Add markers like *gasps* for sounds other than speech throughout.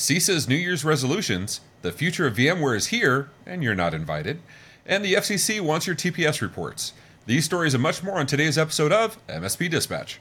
CISA's New Year's resolutions, the future of VMware is here, and you're not invited, and the FCC wants your TPS reports. These stories and much more on today's episode of MSP Dispatch.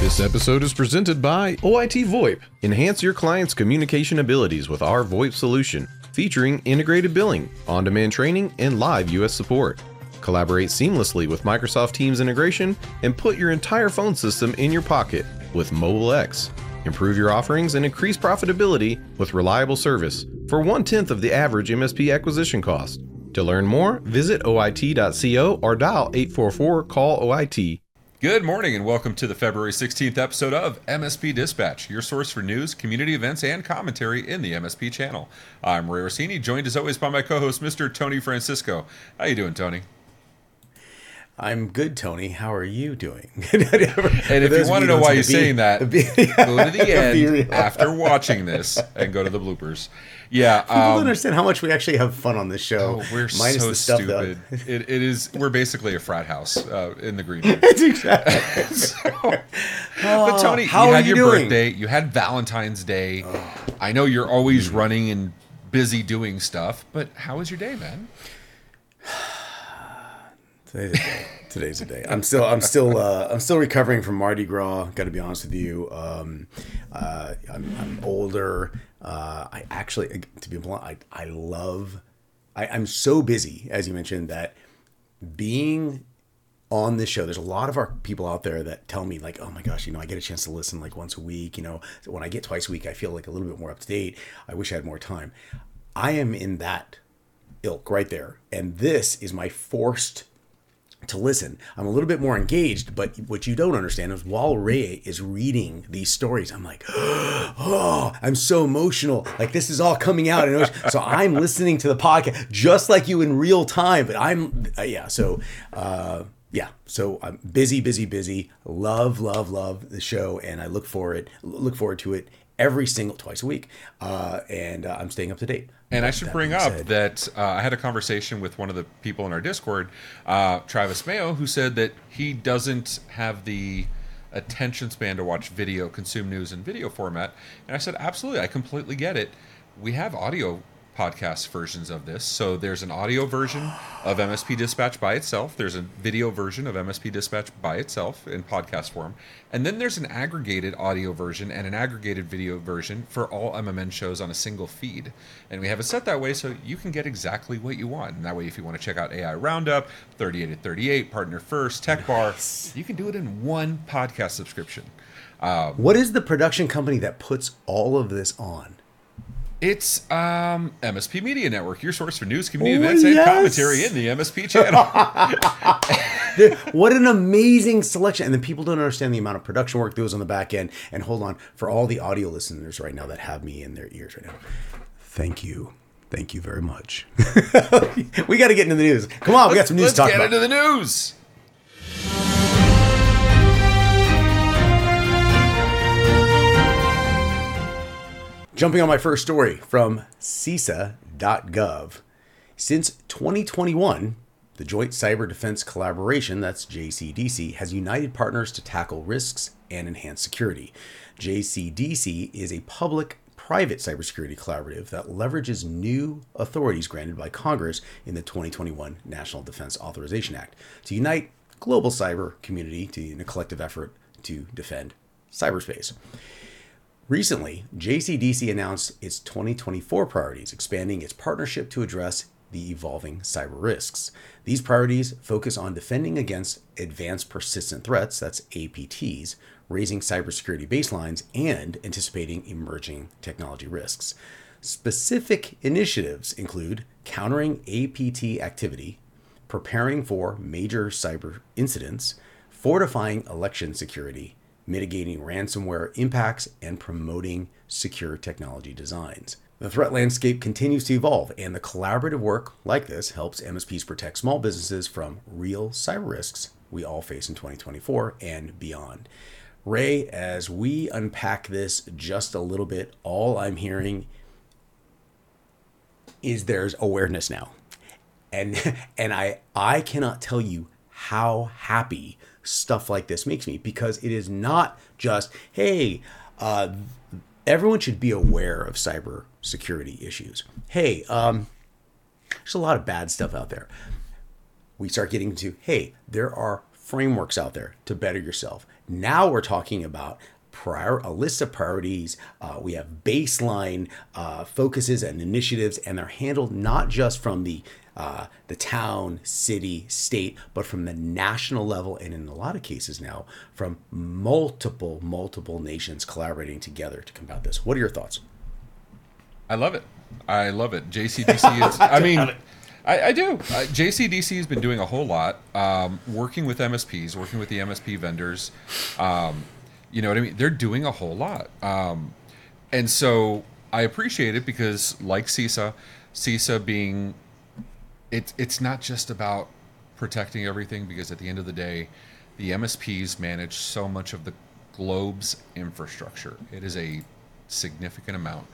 This episode is presented by OIT VoIP. Enhance your client's communication abilities with our VoIP solution, featuring integrated billing, on demand training, and live US support. Collaborate seamlessly with Microsoft Teams integration and put your entire phone system in your pocket with Mobile X. Improve your offerings and increase profitability with reliable service for one tenth of the average MSP acquisition cost. To learn more, visit OIT.co or dial 844 call OIT. Good morning and welcome to the February 16th episode of MSP Dispatch, your source for news, community events, and commentary in the MSP channel. I'm Ray Orsini, joined as always by my co-host, Mr. Tony Francisco. How you doing, Tony? I'm good, Tony. How are you doing? *laughs* and if you want to know why you're saying that, go to the *laughs* end after watching this and go to the bloopers. Yeah, people um, don't understand how much we actually have fun on this show. Oh, we're minus so the stuff stupid. It, it is. We're basically a frat house uh, in the green. *laughs* room. It's exactly. so, but oh, Tony, how you had you your doing? birthday. You had Valentine's Day. Oh. I know you're always running and busy doing stuff, but how was your day, man? *sighs* Today's a day. Today's a day. I'm still, I'm still, uh, I'm still recovering from Mardi Gras. Got to be honest with you. Um, uh, I'm, I'm, older. Uh, I actually, to be blunt, I, I love. I, I'm so busy, as you mentioned, that being on this show there's a lot of our people out there that tell me like oh my gosh you know i get a chance to listen like once a week you know when i get twice a week i feel like a little bit more up to date i wish i had more time i am in that ilk right there and this is my forced to listen. I'm a little bit more engaged, but what you don't understand is while Ray is reading these stories, I'm like, *gasps* oh, I'm so emotional. Like this is all coming out. And so I'm listening to the podcast just like you in real time, but I'm, uh, yeah. So, uh, yeah, so I'm busy, busy, busy. Love, love, love the show, and I look forward look forward to it every single twice a week, uh, and uh, I'm staying up to date. And I should bring up said. that uh, I had a conversation with one of the people in our Discord, uh, Travis Mayo, who said that he doesn't have the attention span to watch video, consume news in video format. And I said, absolutely, I completely get it. We have audio podcast versions of this. So there's an audio version of MSP Dispatch by itself. There's a video version of MSP Dispatch by itself in podcast form. And then there's an aggregated audio version and an aggregated video version for all MMN shows on a single feed. And we have it set that way so you can get exactly what you want. And that way, if you want to check out AI Roundup, 38 at 38, Partner First, Tech Bar, you can do it in one podcast subscription. Um, what is the production company that puts all of this on? It's um, MSP Media Network, your source for news, community oh, events, yes. and commentary in the MSP channel. *laughs* *laughs* what an amazing selection. And then people don't understand the amount of production work that goes on the back end. And hold on, for all the audio listeners right now that have me in their ears right now, thank you. Thank you very much. *laughs* we got to get into the news. Come on, we got some news to talk about. Let's get into the news. Jumping on my first story from CISA.gov. Since 2021, the Joint Cyber Defense Collaboration, that's JCDC, has united partners to tackle risks and enhance security. JCDC is a public private cybersecurity collaborative that leverages new authorities granted by Congress in the 2021 National Defense Authorization Act to unite global cyber community to, in a collective effort to defend cyberspace. Recently, JCDC announced its 2024 priorities, expanding its partnership to address the evolving cyber risks. These priorities focus on defending against advanced persistent threats, that's APTs, raising cybersecurity baselines, and anticipating emerging technology risks. Specific initiatives include countering APT activity, preparing for major cyber incidents, fortifying election security, mitigating ransomware impacts, and promoting secure technology designs. The threat landscape continues to evolve, and the collaborative work like this helps MSPs protect small businesses from real cyber risks we all face in 2024 and beyond. Ray, as we unpack this just a little bit, all I'm hearing is there's awareness now. and *laughs* and I I cannot tell you how happy stuff like this makes me. Because it is not just hey uh, everyone should be aware of cyber security issues. Hey um, there's a lot of bad stuff out there. We start getting to hey there are frameworks out there to better yourself. Now we're talking about prior a list of priorities. Uh, we have baseline uh, focuses and initiatives, and they're handled not just from the uh, the town, city, state, but from the national level, and in a lot of cases now from multiple, multiple nations collaborating together to combat this. What are your thoughts? I love it. I love it. JCDC is. *laughs* I mean. I, I, do. Uh, JCDC has been doing a whole lot, um, working with MSPs, working with the MSP vendors, um, you know what I mean? They're doing a whole lot. Um, and so I appreciate it because, like CISA, CISA being, it, it's not just about protecting everything because at the end of the day, the MSPs manage so much of the globe's infrastructure. It is a significant amount.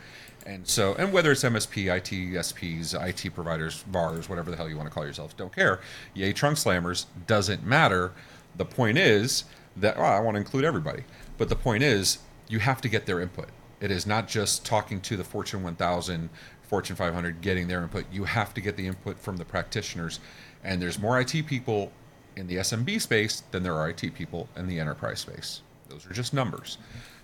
And so, and whether it's MSP, IT, SPs, IT providers, VARs, whatever the hell you want to call yourself, don't care. Yay, trunk slammers, doesn't matter. The point is that, well, I want to include everybody. But the point is, you have to get their input. It is not just talking to the Fortune 1000, Fortune 500, getting their input. You have to get the input from the practitioners. And there's more IT people in the SMB space than there are IT people in the enterprise space. Those are just numbers.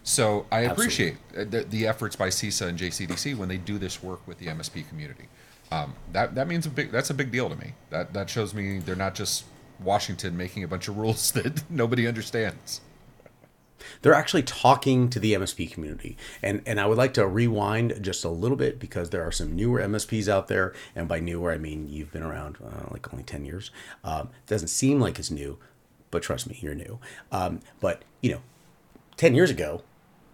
So I appreciate the, the, efforts by CISA and JCDC when they do this work with the MSP community. Um, that that means a big that's a big deal to me. That that shows me they're not just Washington making a bunch of rules *laughs* that nobody understands they're actually talking to the MSP community. And and I would like to rewind just a little bit because there are some newer MSPs out there, and by newer I mean you've been around uh, like only ten years. Um, it doesn't seem like it's new, but trust me, you're new. Um, but you know, ten years ago,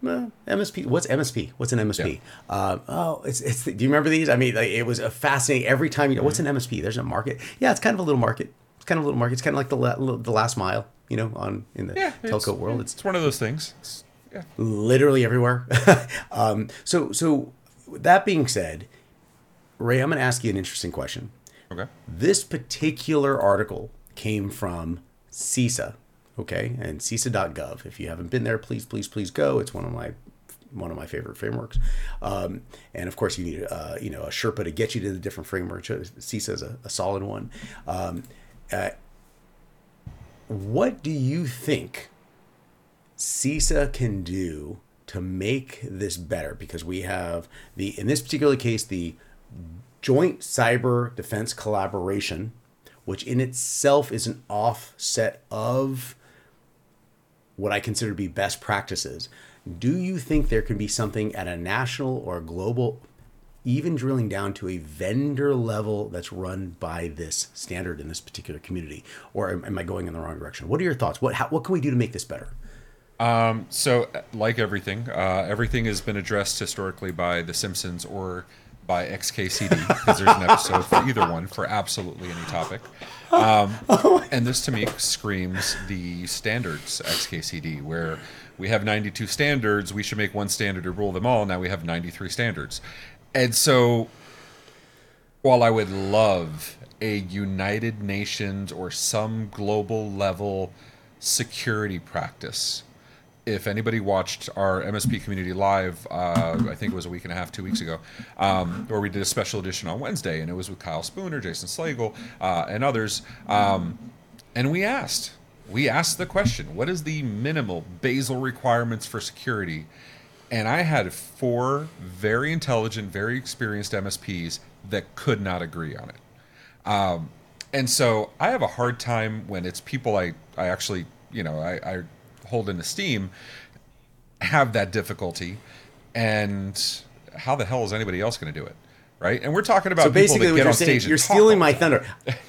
uh, MSP. What's MSP? What's an MSP? Yeah. Uh, oh, it's, it's. Do you remember these? I mean, like, it was a fascinating. Every time you know, mm-hmm. what's an MSP? There's a market. Yeah, it's kind of a little market. It's kind of a little market. It's kind of like the the last mile you know, on in the yeah, telco world. It's, it's, one of those things. It's, yeah. Literally everywhere. *laughs* um, so so that being said, Ray, I'm going to ask you an interesting question. Okay. This particular article came from CISA, okay, and CISA.gov. If you haven't been there, please, please, please go. It's one of my one of my favorite frameworks. Um, and of course, you need uh, you know a Sherpa to get you to the different frameworks. CISA is a, a solid one. Um, uh, what do you think CISA can do to make this better? Because we have the, in this particular case, the Joint Cyber Defense Collaboration, which in itself is an offset of what I consider to be best practices. Do you think there can be something at a national or global even drilling down to a vendor level that's run by this standard in this particular community? Or am I going in the wrong direction? What are your thoughts? What how, what can we do to make this better? Um, so, like everything, uh, everything has been addressed historically by The Simpsons or by XKCD because there's an episode for either one for absolutely any topic. Um, *laughs* and this to me screams the standards XKCD, where we have 92 standards, we should make one standard to rule them all. Now we have 93 standards. And so, while I would love a United Nations or some global level security practice, if anybody watched our MSP community live, uh, I think it was a week and a half, two weeks ago, um, where we did a special edition on Wednesday, and it was with Kyle Spooner, Jason Slagle, uh, and others. Um, and we asked, we asked the question, what is the minimal basal requirements for security? And I had four very intelligent, very experienced MSPs that could not agree on it. Um, and so I have a hard time when it's people I, I actually, you know, I, I hold in esteem have that difficulty. And how the hell is anybody else going to do it? Right. And we're talking about so basically what you're saying, You're stealing my thunder.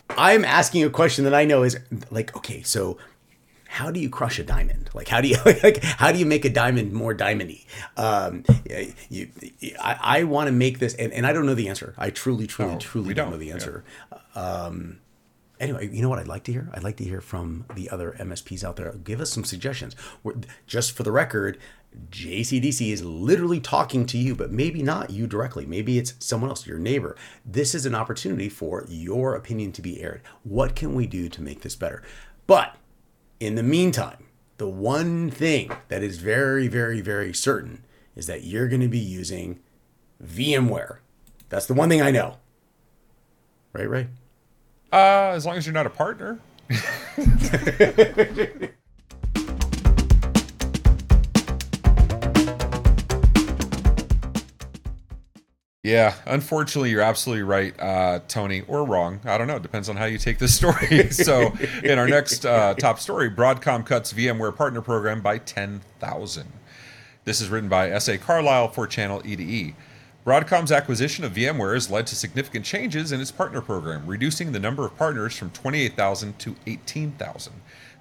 I'm asking a question that I know is like, okay, so how do you crush a diamond? Like how do you *laughs* like how do you make a diamond more diamondy? Um, you, I, I want to make this, and, and I don't know the answer. I truly, truly, no, truly don't, don't, know the answer. Yeah. Um, anyway, you know what I'd like to hear? I'd like to hear from the other MSPs out there. Give us some suggestions. We're, just for the record, JCDC is literally talking to you, but maybe not you directly. Maybe it's someone else, your neighbor. This is an opportunity for your opinion to be aired. What can we do to make this better? But in the meantime, the one thing that is very, very, very certain is that you're going to be using VMware. That's the one thing I know. Right, Ray? Uh, as long as you're not a partner. *laughs* *laughs* Yeah, unfortunately, you're absolutely right, uh, Tony, or wrong. I don't know. It depends on how you take this story. *laughs* so, in our next uh, top story, Broadcom cuts VMware partner program by 10,000. This is written by S.A. Carlisle for Channel E2E. Broadcom's acquisition of VMware has led to significant changes in its partner program, reducing the number of partners from 28,000 to 18,000.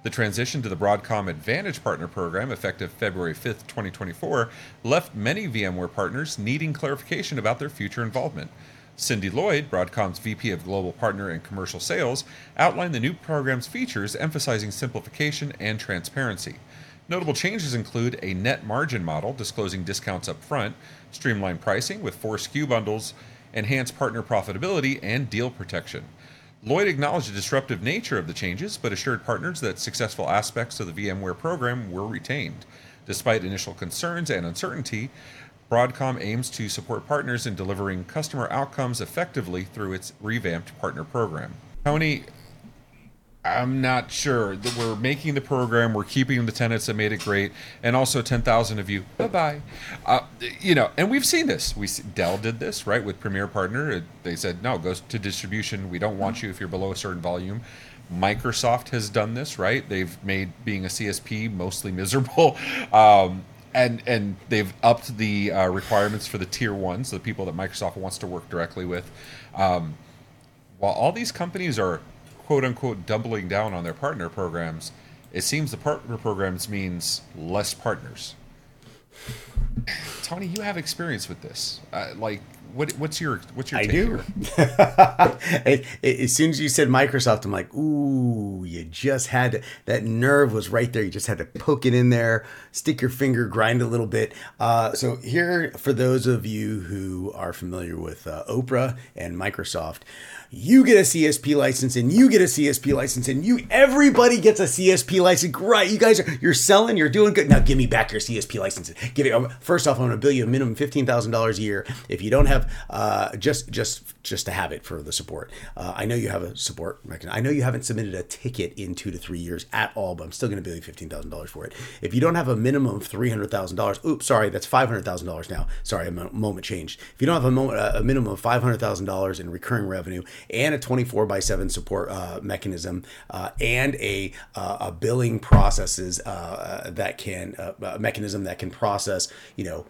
The transition to the Broadcom Advantage Partner Program, effective February 5, 2024, left many VMware partners needing clarification about their future involvement. Cindy Lloyd, Broadcom's VP of Global Partner and Commercial Sales, outlined the new program's features, emphasizing simplification and transparency. Notable changes include a net margin model disclosing discounts up front, streamlined pricing with four SKU bundles, enhanced partner profitability, and deal protection. Lloyd acknowledged the disruptive nature of the changes, but assured partners that successful aspects of the VMware program were retained. Despite initial concerns and uncertainty, Broadcom aims to support partners in delivering customer outcomes effectively through its revamped partner program. Tony, I'm not sure that we're making the program, we're keeping the tenants that made it great, and also 10,000 of you, bye bye. Uh, you know, and we've seen this. We Dell did this right with Premier Partner. They said no, goes to distribution. We don't want you if you're below a certain volume. Microsoft has done this, right? They've made being a CSP mostly miserable. *laughs* Um, and and they've upped the uh, requirements for the tier ones, the people that Microsoft wants to work directly with. Um, while all these companies are quote unquote doubling down on their partner programs, it seems the partner programs means less partners. Tony, you have experience with this. Uh, like, what, what's your what's your? I do. *laughs* as soon as you said Microsoft, I'm like, ooh, you just had to, that nerve was right there. You just had to poke it in there, stick your finger, grind a little bit. Uh, so here, for those of you who are familiar with uh, Oprah and Microsoft, you get a CSP license and you get a CSP license and you everybody gets a CSP license. Right, you guys are you're selling, you're doing good. Now give me back your CSP licenses. Give it first off, I'm gonna bill you a minimum fifteen thousand dollars a year. If you don't have uh, just just just to have it for the support. Uh, I know you have a support mechanism. I know you haven't submitted a ticket in two to three years at all, but I'm still gonna bill you fifteen thousand dollars for it. If you don't have a minimum of three hundred thousand dollars, oops, sorry, that's five hundred thousand dollars now. Sorry, a moment changed. If you don't have a, moment, a minimum of five hundred thousand dollars in recurring revenue and a 24 by 7 support uh, mechanism uh, and a, uh, a billing processes uh, that can uh, a mechanism that can process you know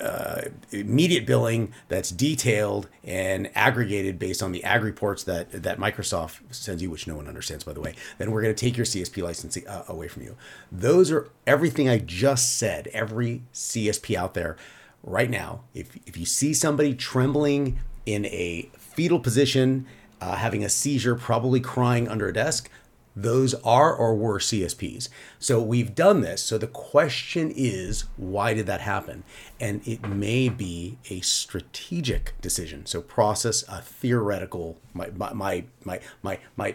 uh, immediate billing that's detailed and aggregated based on the ag reports that that Microsoft sends you, which no one understands, by the way. Then we're going to take your CSP license uh, away from you. Those are everything I just said. Every CSP out there right now, if if you see somebody trembling in a fetal position, uh, having a seizure, probably crying under a desk. Those are or were CSPs. So we've done this. So the question is, why did that happen? And it may be a strategic decision. So process a theoretical, my, my, my, my, my,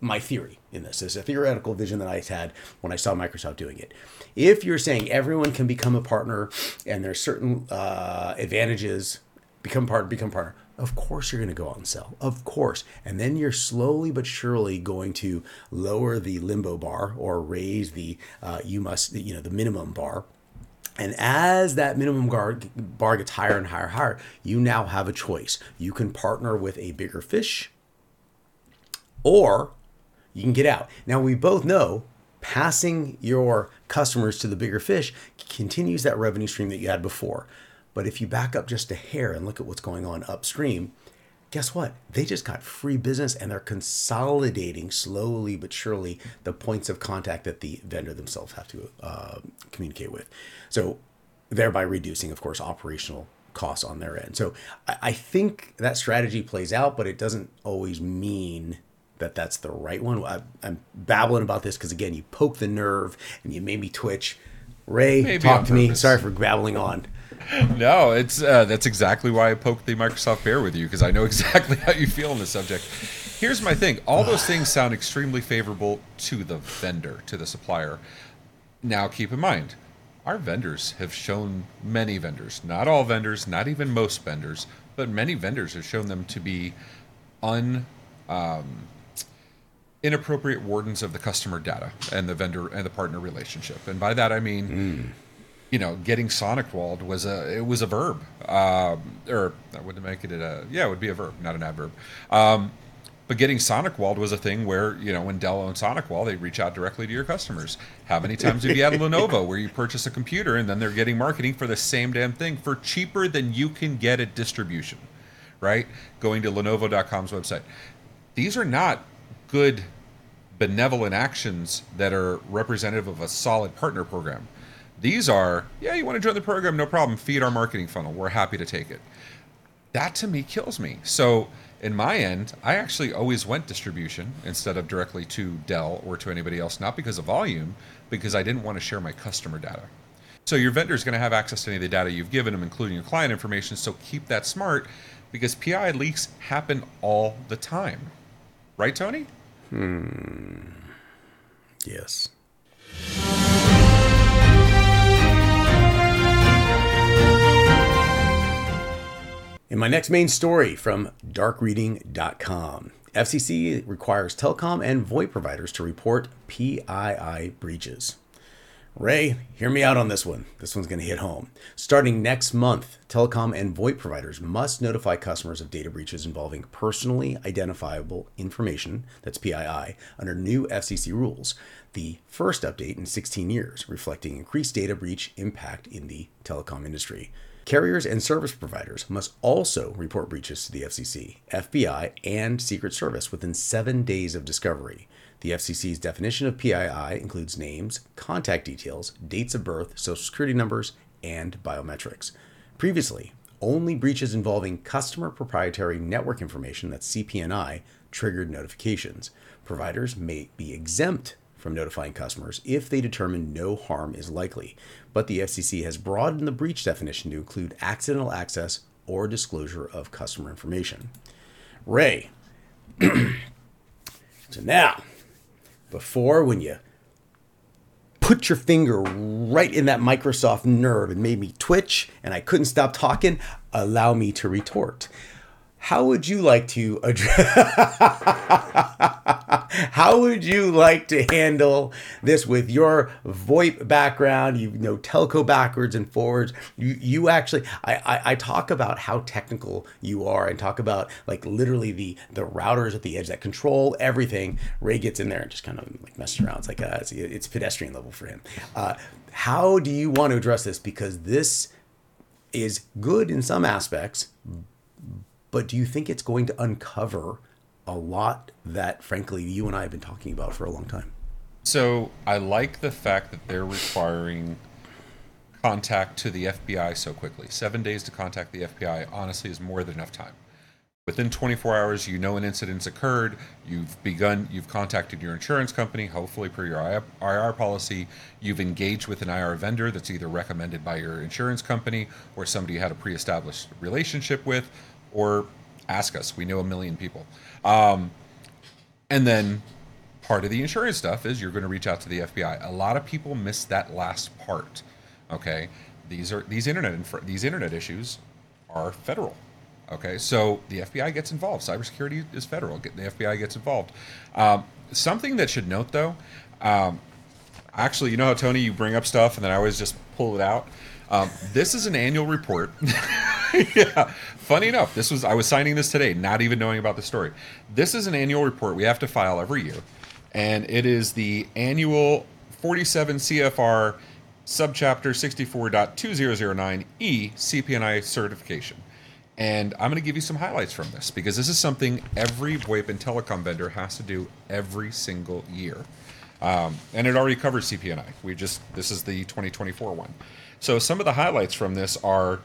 my theory in this is a theoretical vision that I had when I saw Microsoft doing it. If you're saying everyone can become a partner and there's certain uh, advantages, become part, become partner of course you're going to go out and sell. Of course. And then you're slowly but surely going to lower the limbo bar or raise the uh, you must you know the minimum bar. And as that minimum bar, bar gets higher and higher and higher, you now have a choice. You can partner with a bigger fish or you can get out. Now we both know passing your customers to the bigger fish continues that revenue stream that you had before. But if you back up just a hair and look at what's going on upstream, guess what? They just got free business and they're consolidating slowly but surely the points of contact that the vendor themselves have to uh, communicate with. So, thereby reducing, of course, operational costs on their end. So, I think that strategy plays out, but it doesn't always mean that that's the right one? I, I'm babbling about this because again, you poke the nerve and you made me twitch. Ray, Maybe talk to me. Sorry for babbling on. No, it's uh, that's exactly why I poked the Microsoft bear with you because I know *laughs* exactly how you feel on this subject. Here's my thing: all those things *sighs* sound extremely favorable to the vendor, to the supplier. Now, keep in mind, our vendors have shown many vendors, not all vendors, not even most vendors, but many vendors have shown them to be un inappropriate wardens of the customer data and the vendor and the partner relationship. And by that I mean, you know, getting sonic walled was a it was a verb, um, or I wouldn't make it a yeah, it would be a verb, not an adverb. Um, but getting sonic walled was a thing where you know when Dell owned SonicWall, they reach out directly to your customers. How many times have you had Lenovo *laughs* where you purchase a computer and then they're getting marketing for the same damn thing for cheaper than you can get at distribution, right? Going to Lenovo.com's website. These are not good benevolent actions that are representative of a solid partner program. These are, yeah, you want to join the program, no problem. Feed our marketing funnel. We're happy to take it. That to me kills me. So, in my end, I actually always went distribution instead of directly to Dell or to anybody else, not because of volume, because I didn't want to share my customer data. So, your vendor is going to have access to any of the data you've given them, including your client information. So, keep that smart because PI leaks happen all the time. Right, Tony? Hmm. Yes. In my next main story from darkreading.com, FCC requires telecom and VoIP providers to report PII breaches. Ray, hear me out on this one. This one's going to hit home. Starting next month, telecom and VoIP providers must notify customers of data breaches involving personally identifiable information, that's PII, under new FCC rules. The first update in 16 years, reflecting increased data breach impact in the telecom industry. Carriers and service providers must also report breaches to the FCC, FBI, and Secret Service within seven days of discovery. The FCC's definition of PII includes names, contact details, dates of birth, social security numbers, and biometrics. Previously, only breaches involving customer proprietary network information, that's CPNI, triggered notifications. Providers may be exempt from notifying customers if they determine no harm is likely, but the FCC has broadened the breach definition to include accidental access or disclosure of customer information. Ray, *clears throat* so now, before when you put your finger right in that Microsoft nerve and made me twitch and I couldn't stop talking, allow me to retort. How would you like to address *laughs* How would you like to handle this with your VoIP background? You know telco backwards and forwards. You you actually I, I, I talk about how technical you are and talk about like literally the the routers at the edge that control everything. Ray gets in there and just kind of like messes around. It's like uh, it's, it's pedestrian level for him. Uh, how do you want to address this? Because this is good in some aspects, but do you think it's going to uncover a lot that, frankly, you and I have been talking about for a long time? So I like the fact that they're requiring contact to the FBI so quickly. Seven days to contact the FBI honestly is more than enough time. Within 24 hours, you know an incident's occurred. You've begun. You've contacted your insurance company, hopefully per your IR policy. You've engaged with an IR vendor that's either recommended by your insurance company or somebody you had a pre-established relationship with, or ask us. We know a million people. Um, and then part of the insurance stuff is you're going to reach out to the FBI. A lot of people miss that last part. Okay, these are these internet inf- these internet issues are federal. Okay, so the FBI gets involved. Cybersecurity is federal. The FBI gets involved. Um, something that should note though, um, actually, you know how Tony, you bring up stuff and then I always just pull it out. Um, this is an annual report. *laughs* *laughs* yeah. Funny enough, this was I was signing this today, not even knowing about the story. This is an annual report we have to file every year, and it is the annual 47 CFR subchapter 64.2009E CPNI certification. And I'm going to give you some highlights from this because this is something every VoIP and telecom vendor has to do every single year. Um, and it already covers CPNI. We just this is the 2024 one. So some of the highlights from this are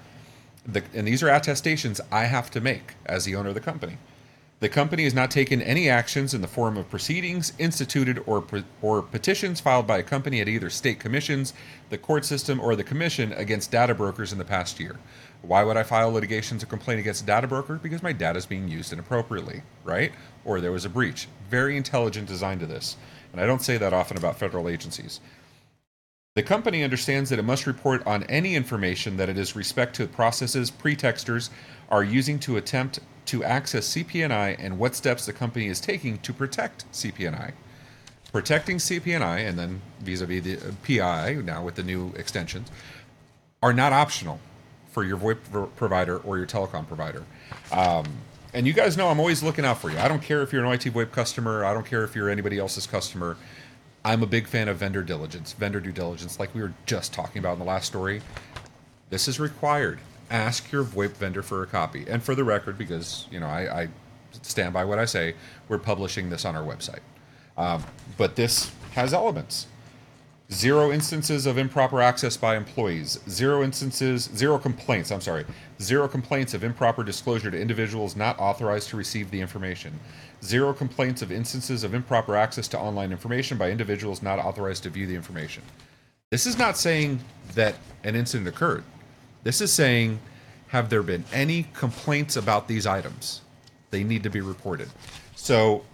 the and these are attestations I have to make as the owner of the company. The company has not taken any actions in the form of proceedings instituted or, or petitions filed by a company at either state commissions, the court system, or the commission against data brokers in the past year. Why would I file litigation to complain against a data broker? Because my data is being used inappropriately, right? Or there was a breach. Very intelligent design to this. And I don't say that often about federal agencies. The company understands that it must report on any information that it is respect to processes pretexters are using to attempt to access CPNI and what steps the company is taking to protect CPNI. Protecting CPNI and then vis-a-vis the PI now with the new extensions are not optional for your VoIP provider or your telecom provider. Um, and you guys know I'm always looking out for you. I don't care if you're an OIT VoIP customer. I don't care if you're anybody else's customer. I'm a big fan of vendor diligence, vendor due diligence, like we were just talking about in the last story. This is required. Ask your VoIP vendor for a copy. And for the record, because you know I, I stand by what I say, we're publishing this on our website. Um, but this has elements. Zero instances of improper access by employees. Zero instances, zero complaints, I'm sorry. Zero complaints of improper disclosure to individuals not authorized to receive the information. Zero complaints of instances of improper access to online information by individuals not authorized to view the information. This is not saying that an incident occurred. This is saying, have there been any complaints about these items? They need to be reported. So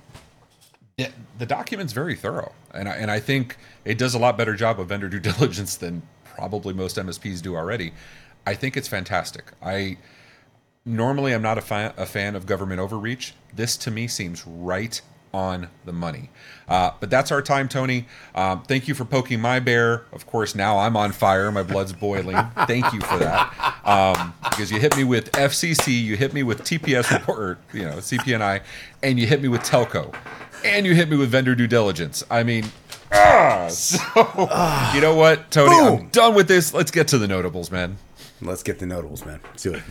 the document's very thorough, and I, and I think it does a lot better job of vendor *laughs* due diligence than probably most MSPs do already. I think it's fantastic. I normally I'm not a, fan, a fan of government overreach. This to me seems right on the money. Uh, but that's our time, Tony. Um, thank you for poking my bear. Of course, now I'm on fire. My blood's boiling. *laughs* thank you for that. Um, because you hit me with FCC, you hit me with TPS report, you know, CPNI, and you hit me with telco and you hit me with vendor due diligence. I mean, ah, *laughs* so you know what, Tony? Boom. I'm done with this. Let's get to the notables, man. Let's get the notables, man. Let's do it.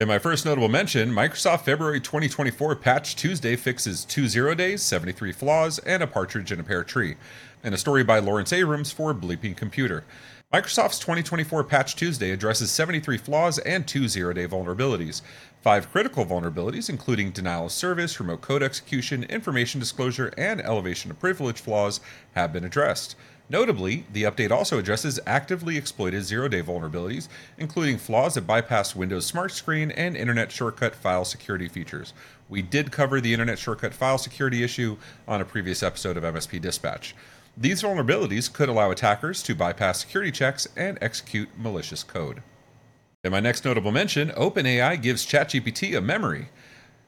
In my first notable mention, Microsoft February 2024 Patch Tuesday fixes two zero days, 73 flaws, and a partridge in a pear tree. And a story by Lawrence Abrams for Bleeping Computer. Microsoft's 2024 Patch Tuesday addresses 73 flaws and two zero day vulnerabilities. Five critical vulnerabilities, including denial of service, remote code execution, information disclosure, and elevation of privilege flaws, have been addressed. Notably, the update also addresses actively exploited zero day vulnerabilities, including flaws that bypass Windows Smart Screen and Internet Shortcut file security features. We did cover the Internet Shortcut file security issue on a previous episode of MSP Dispatch. These vulnerabilities could allow attackers to bypass security checks and execute malicious code. In my next notable mention, OpenAI gives ChatGPT a memory.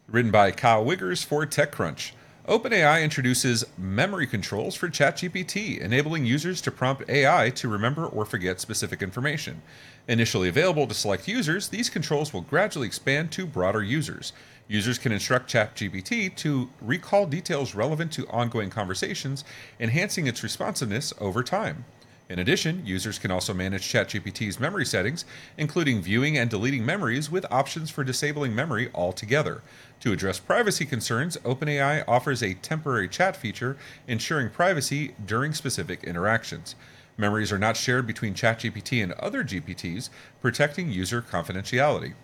Written by Kyle Wiggers for TechCrunch. OpenAI introduces memory controls for ChatGPT, enabling users to prompt AI to remember or forget specific information. Initially available to select users, these controls will gradually expand to broader users. Users can instruct ChatGPT to recall details relevant to ongoing conversations, enhancing its responsiveness over time. In addition, users can also manage ChatGPT's memory settings, including viewing and deleting memories with options for disabling memory altogether. To address privacy concerns, OpenAI offers a temporary chat feature ensuring privacy during specific interactions. Memories are not shared between ChatGPT and other GPTs, protecting user confidentiality.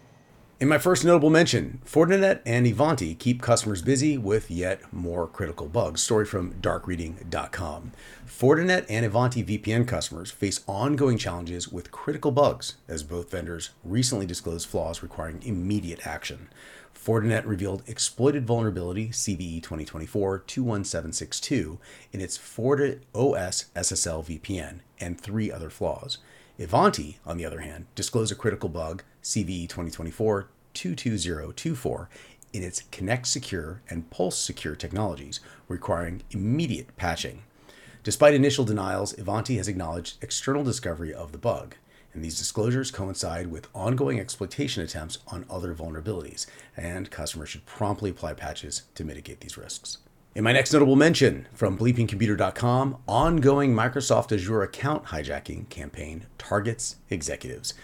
In my first notable mention, Fortinet and Ivanti keep customers busy with yet more critical bugs. Story from darkreading.com. Fortinet and Ivanti VPN customers face ongoing challenges with critical bugs as both vendors recently disclosed flaws requiring immediate action. Fortinet revealed exploited vulnerability CVE 2024-21762 in its FortiOS SSL VPN and three other flaws. Ivanti, on the other hand, disclosed a critical bug CVE 2024 22024 in its Connect Secure and Pulse Secure technologies, requiring immediate patching. Despite initial denials, Ivanti has acknowledged external discovery of the bug, and these disclosures coincide with ongoing exploitation attempts on other vulnerabilities, and customers should promptly apply patches to mitigate these risks. In my next notable mention from bleepingcomputer.com, ongoing Microsoft Azure account hijacking campaign targets executives.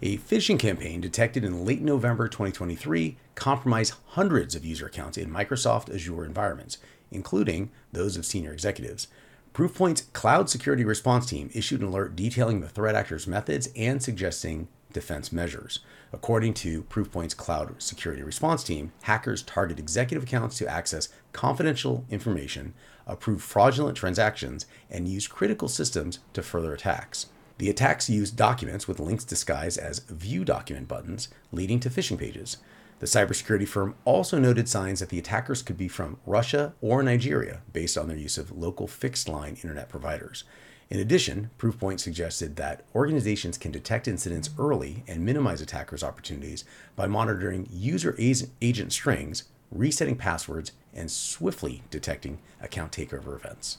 A phishing campaign detected in late November 2023 compromised hundreds of user accounts in Microsoft Azure environments, including those of senior executives. Proofpoint's cloud security response team issued an alert detailing the threat actor's methods and suggesting defense measures. According to Proofpoint's cloud security response team, hackers target executive accounts to access confidential information, approve fraudulent transactions, and use critical systems to further attacks. The attacks used documents with links disguised as view document buttons, leading to phishing pages. The cybersecurity firm also noted signs that the attackers could be from Russia or Nigeria based on their use of local fixed line internet providers. In addition, Proofpoint suggested that organizations can detect incidents early and minimize attackers' opportunities by monitoring user agent strings, resetting passwords, and swiftly detecting account takeover events.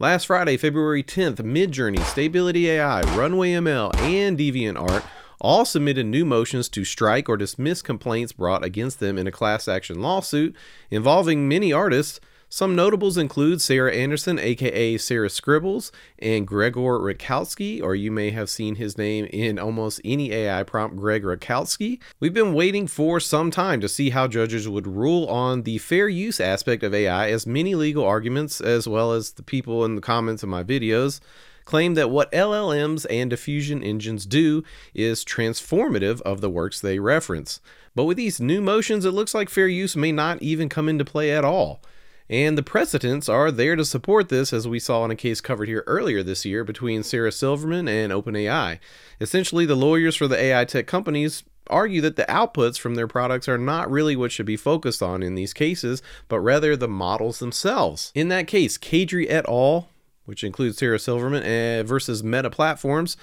Last Friday, February 10th, Midjourney, Stability AI, Runway ML, and DeviantArt all submitted new motions to strike or dismiss complaints brought against them in a class action lawsuit involving many artists some notables include Sarah Anderson, aka Sarah Scribbles, and Gregor Rutkowski, or you may have seen his name in almost any AI prompt, Greg Rutkowski. We've been waiting for some time to see how judges would rule on the fair use aspect of AI, as many legal arguments, as well as the people in the comments of my videos, claim that what LLMs and diffusion engines do is transformative of the works they reference. But with these new motions, it looks like fair use may not even come into play at all. And the precedents are there to support this, as we saw in a case covered here earlier this year between Sarah Silverman and OpenAI. Essentially, the lawyers for the AI tech companies argue that the outputs from their products are not really what should be focused on in these cases, but rather the models themselves. In that case, Kadrey et al., which includes Sarah Silverman, uh, versus Meta Platforms,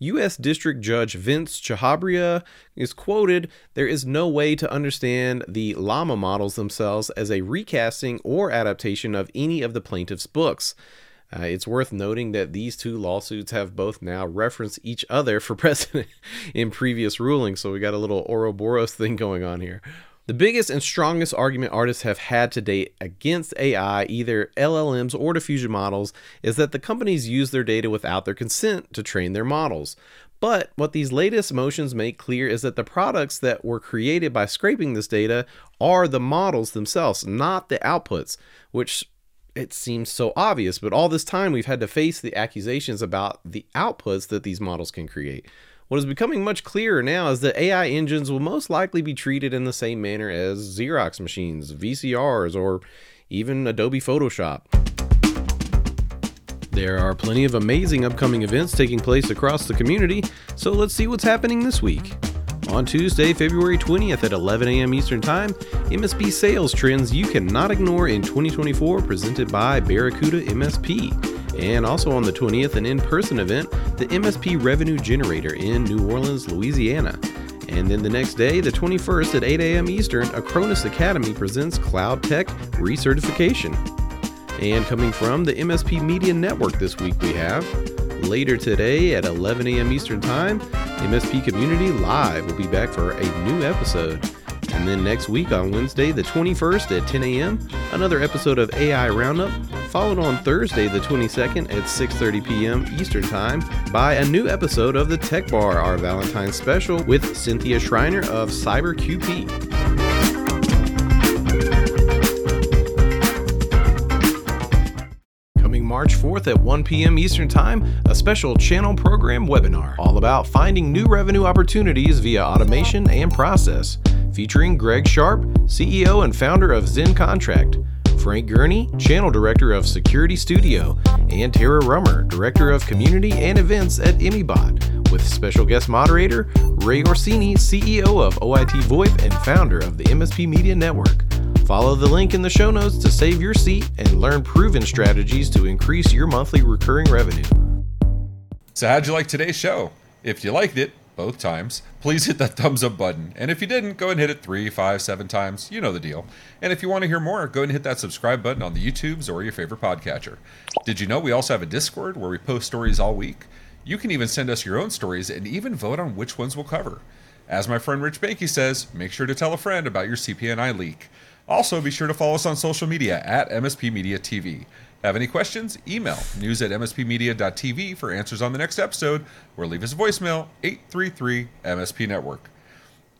U.S. District Judge Vince Chhabria is quoted There is no way to understand the llama models themselves as a recasting or adaptation of any of the plaintiff's books. Uh, it's worth noting that these two lawsuits have both now referenced each other for *laughs* precedent in previous rulings, so we got a little Ouroboros thing going on here. The biggest and strongest argument artists have had to date against AI, either LLMs or diffusion models, is that the companies use their data without their consent to train their models. But what these latest motions make clear is that the products that were created by scraping this data are the models themselves, not the outputs, which it seems so obvious. But all this time, we've had to face the accusations about the outputs that these models can create. What is becoming much clearer now is that AI engines will most likely be treated in the same manner as Xerox machines, VCRs, or even Adobe Photoshop. There are plenty of amazing upcoming events taking place across the community, so let's see what's happening this week. On Tuesday, February 20th at 11 a.m. Eastern Time, MSP sales trends you cannot ignore in 2024 presented by Barracuda MSP. And also on the 20th, an in person event, the MSP Revenue Generator in New Orleans, Louisiana. And then the next day, the 21st at 8 a.m. Eastern, Acronis Academy presents Cloud Tech Recertification. And coming from the MSP Media Network this week, we have later today at 11 a.m. Eastern Time, MSP Community Live will be back for a new episode. And then next week on Wednesday, the 21st at 10 a.m., another episode of AI Roundup, followed on Thursday, the 22nd at 6:30 p.m. Eastern Time by a new episode of the Tech Bar, our Valentine's special with Cynthia Schreiner of CyberQP. Coming March 4th at 1 p.m. Eastern Time, a special channel program webinar all about finding new revenue opportunities via automation and process featuring Greg Sharp, CEO and founder of Zen Contract, Frank Gurney, Channel Director of Security Studio, and Tara Rummer, Director of Community and Events at EmiBot, with special guest moderator Ray Orsini, CEO of OIT VoIP and founder of the MSP Media Network. Follow the link in the show notes to save your seat and learn proven strategies to increase your monthly recurring revenue. So, how'd you like today's show? If you liked it, both times, please hit that thumbs up button. And if you didn't, go and hit it three, five, seven times. You know the deal. And if you want to hear more, go and hit that subscribe button on the YouTubes or your favorite podcatcher. Did you know we also have a Discord where we post stories all week? You can even send us your own stories and even vote on which ones we'll cover. As my friend Rich Banky says, make sure to tell a friend about your CPNI leak. Also, be sure to follow us on social media at MSP Media TV. Have any questions? Email news at mspmedia.tv for answers on the next episode, or leave us a voicemail 833 MSP Network.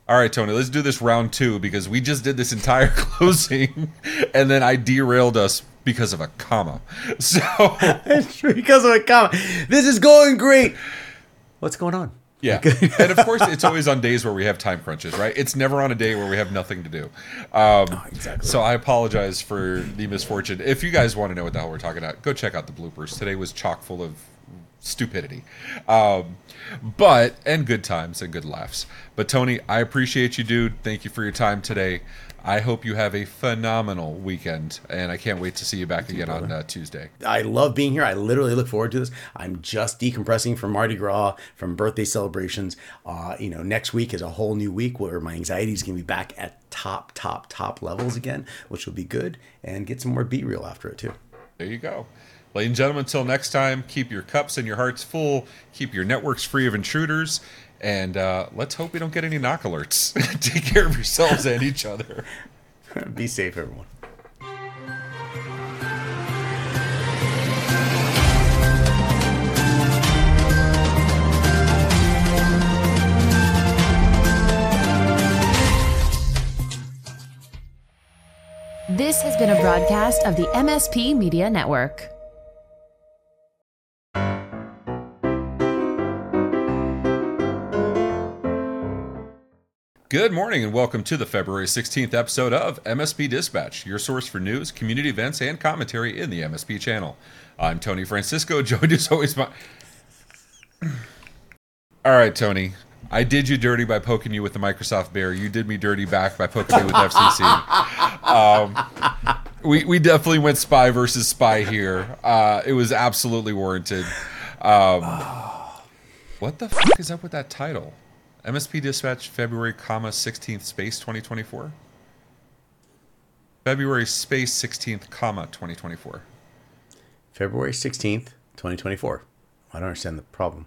all right, Tony, let's do this round two because we just did this entire *laughs* closing, and then I derailed us because of a comma. *laughs* So *laughs* because of a comment. This is going great. What's going on? Yeah, *laughs* and of course it's always on days where we have time crunches, right? It's never on a day where we have nothing to do. Um, exactly. So I apologize for the misfortune. If you guys want to know what the hell we're talking about, go check out the bloopers. Today was chock full of stupidity, um, but and good times and good laughs. But Tony, I appreciate you, dude. Thank you for your time today. I hope you have a phenomenal weekend, and I can't wait to see you back again on uh, Tuesday. I love being here. I literally look forward to this. I'm just decompressing from Mardi Gras, from birthday celebrations. Uh, you know, next week is a whole new week where my anxiety is going to be back at top, top, top levels again, which will be good, and get some more beat reel after it too. There you go. Ladies and gentlemen, until next time, keep your cups and your hearts full, keep your networks free of intruders, and uh, let's hope we don't get any NOC alerts. *laughs* Take care of yourselves and each other. *laughs* be safe, everyone. This has been a broadcast of the MSP Media Network. Good morning and welcome to the February 16th episode of MSP Dispatch, your source for news, community events, and commentary in the MSP channel. I'm Tony Francisco, *laughs* joined as always by. *clears throat* All right, Tony. I did you dirty by poking you with the Microsoft Bear. You did me dirty back by poking me with *laughs* FCC. Um, we, we definitely went spy versus spy here. Uh, it was absolutely warranted. Um, *sighs* what the fuck is up with that title? MSP Dispatch February, comma 16th space 2024. February space 16th, comma 2024. February 16th, 2024. I don't understand the problem.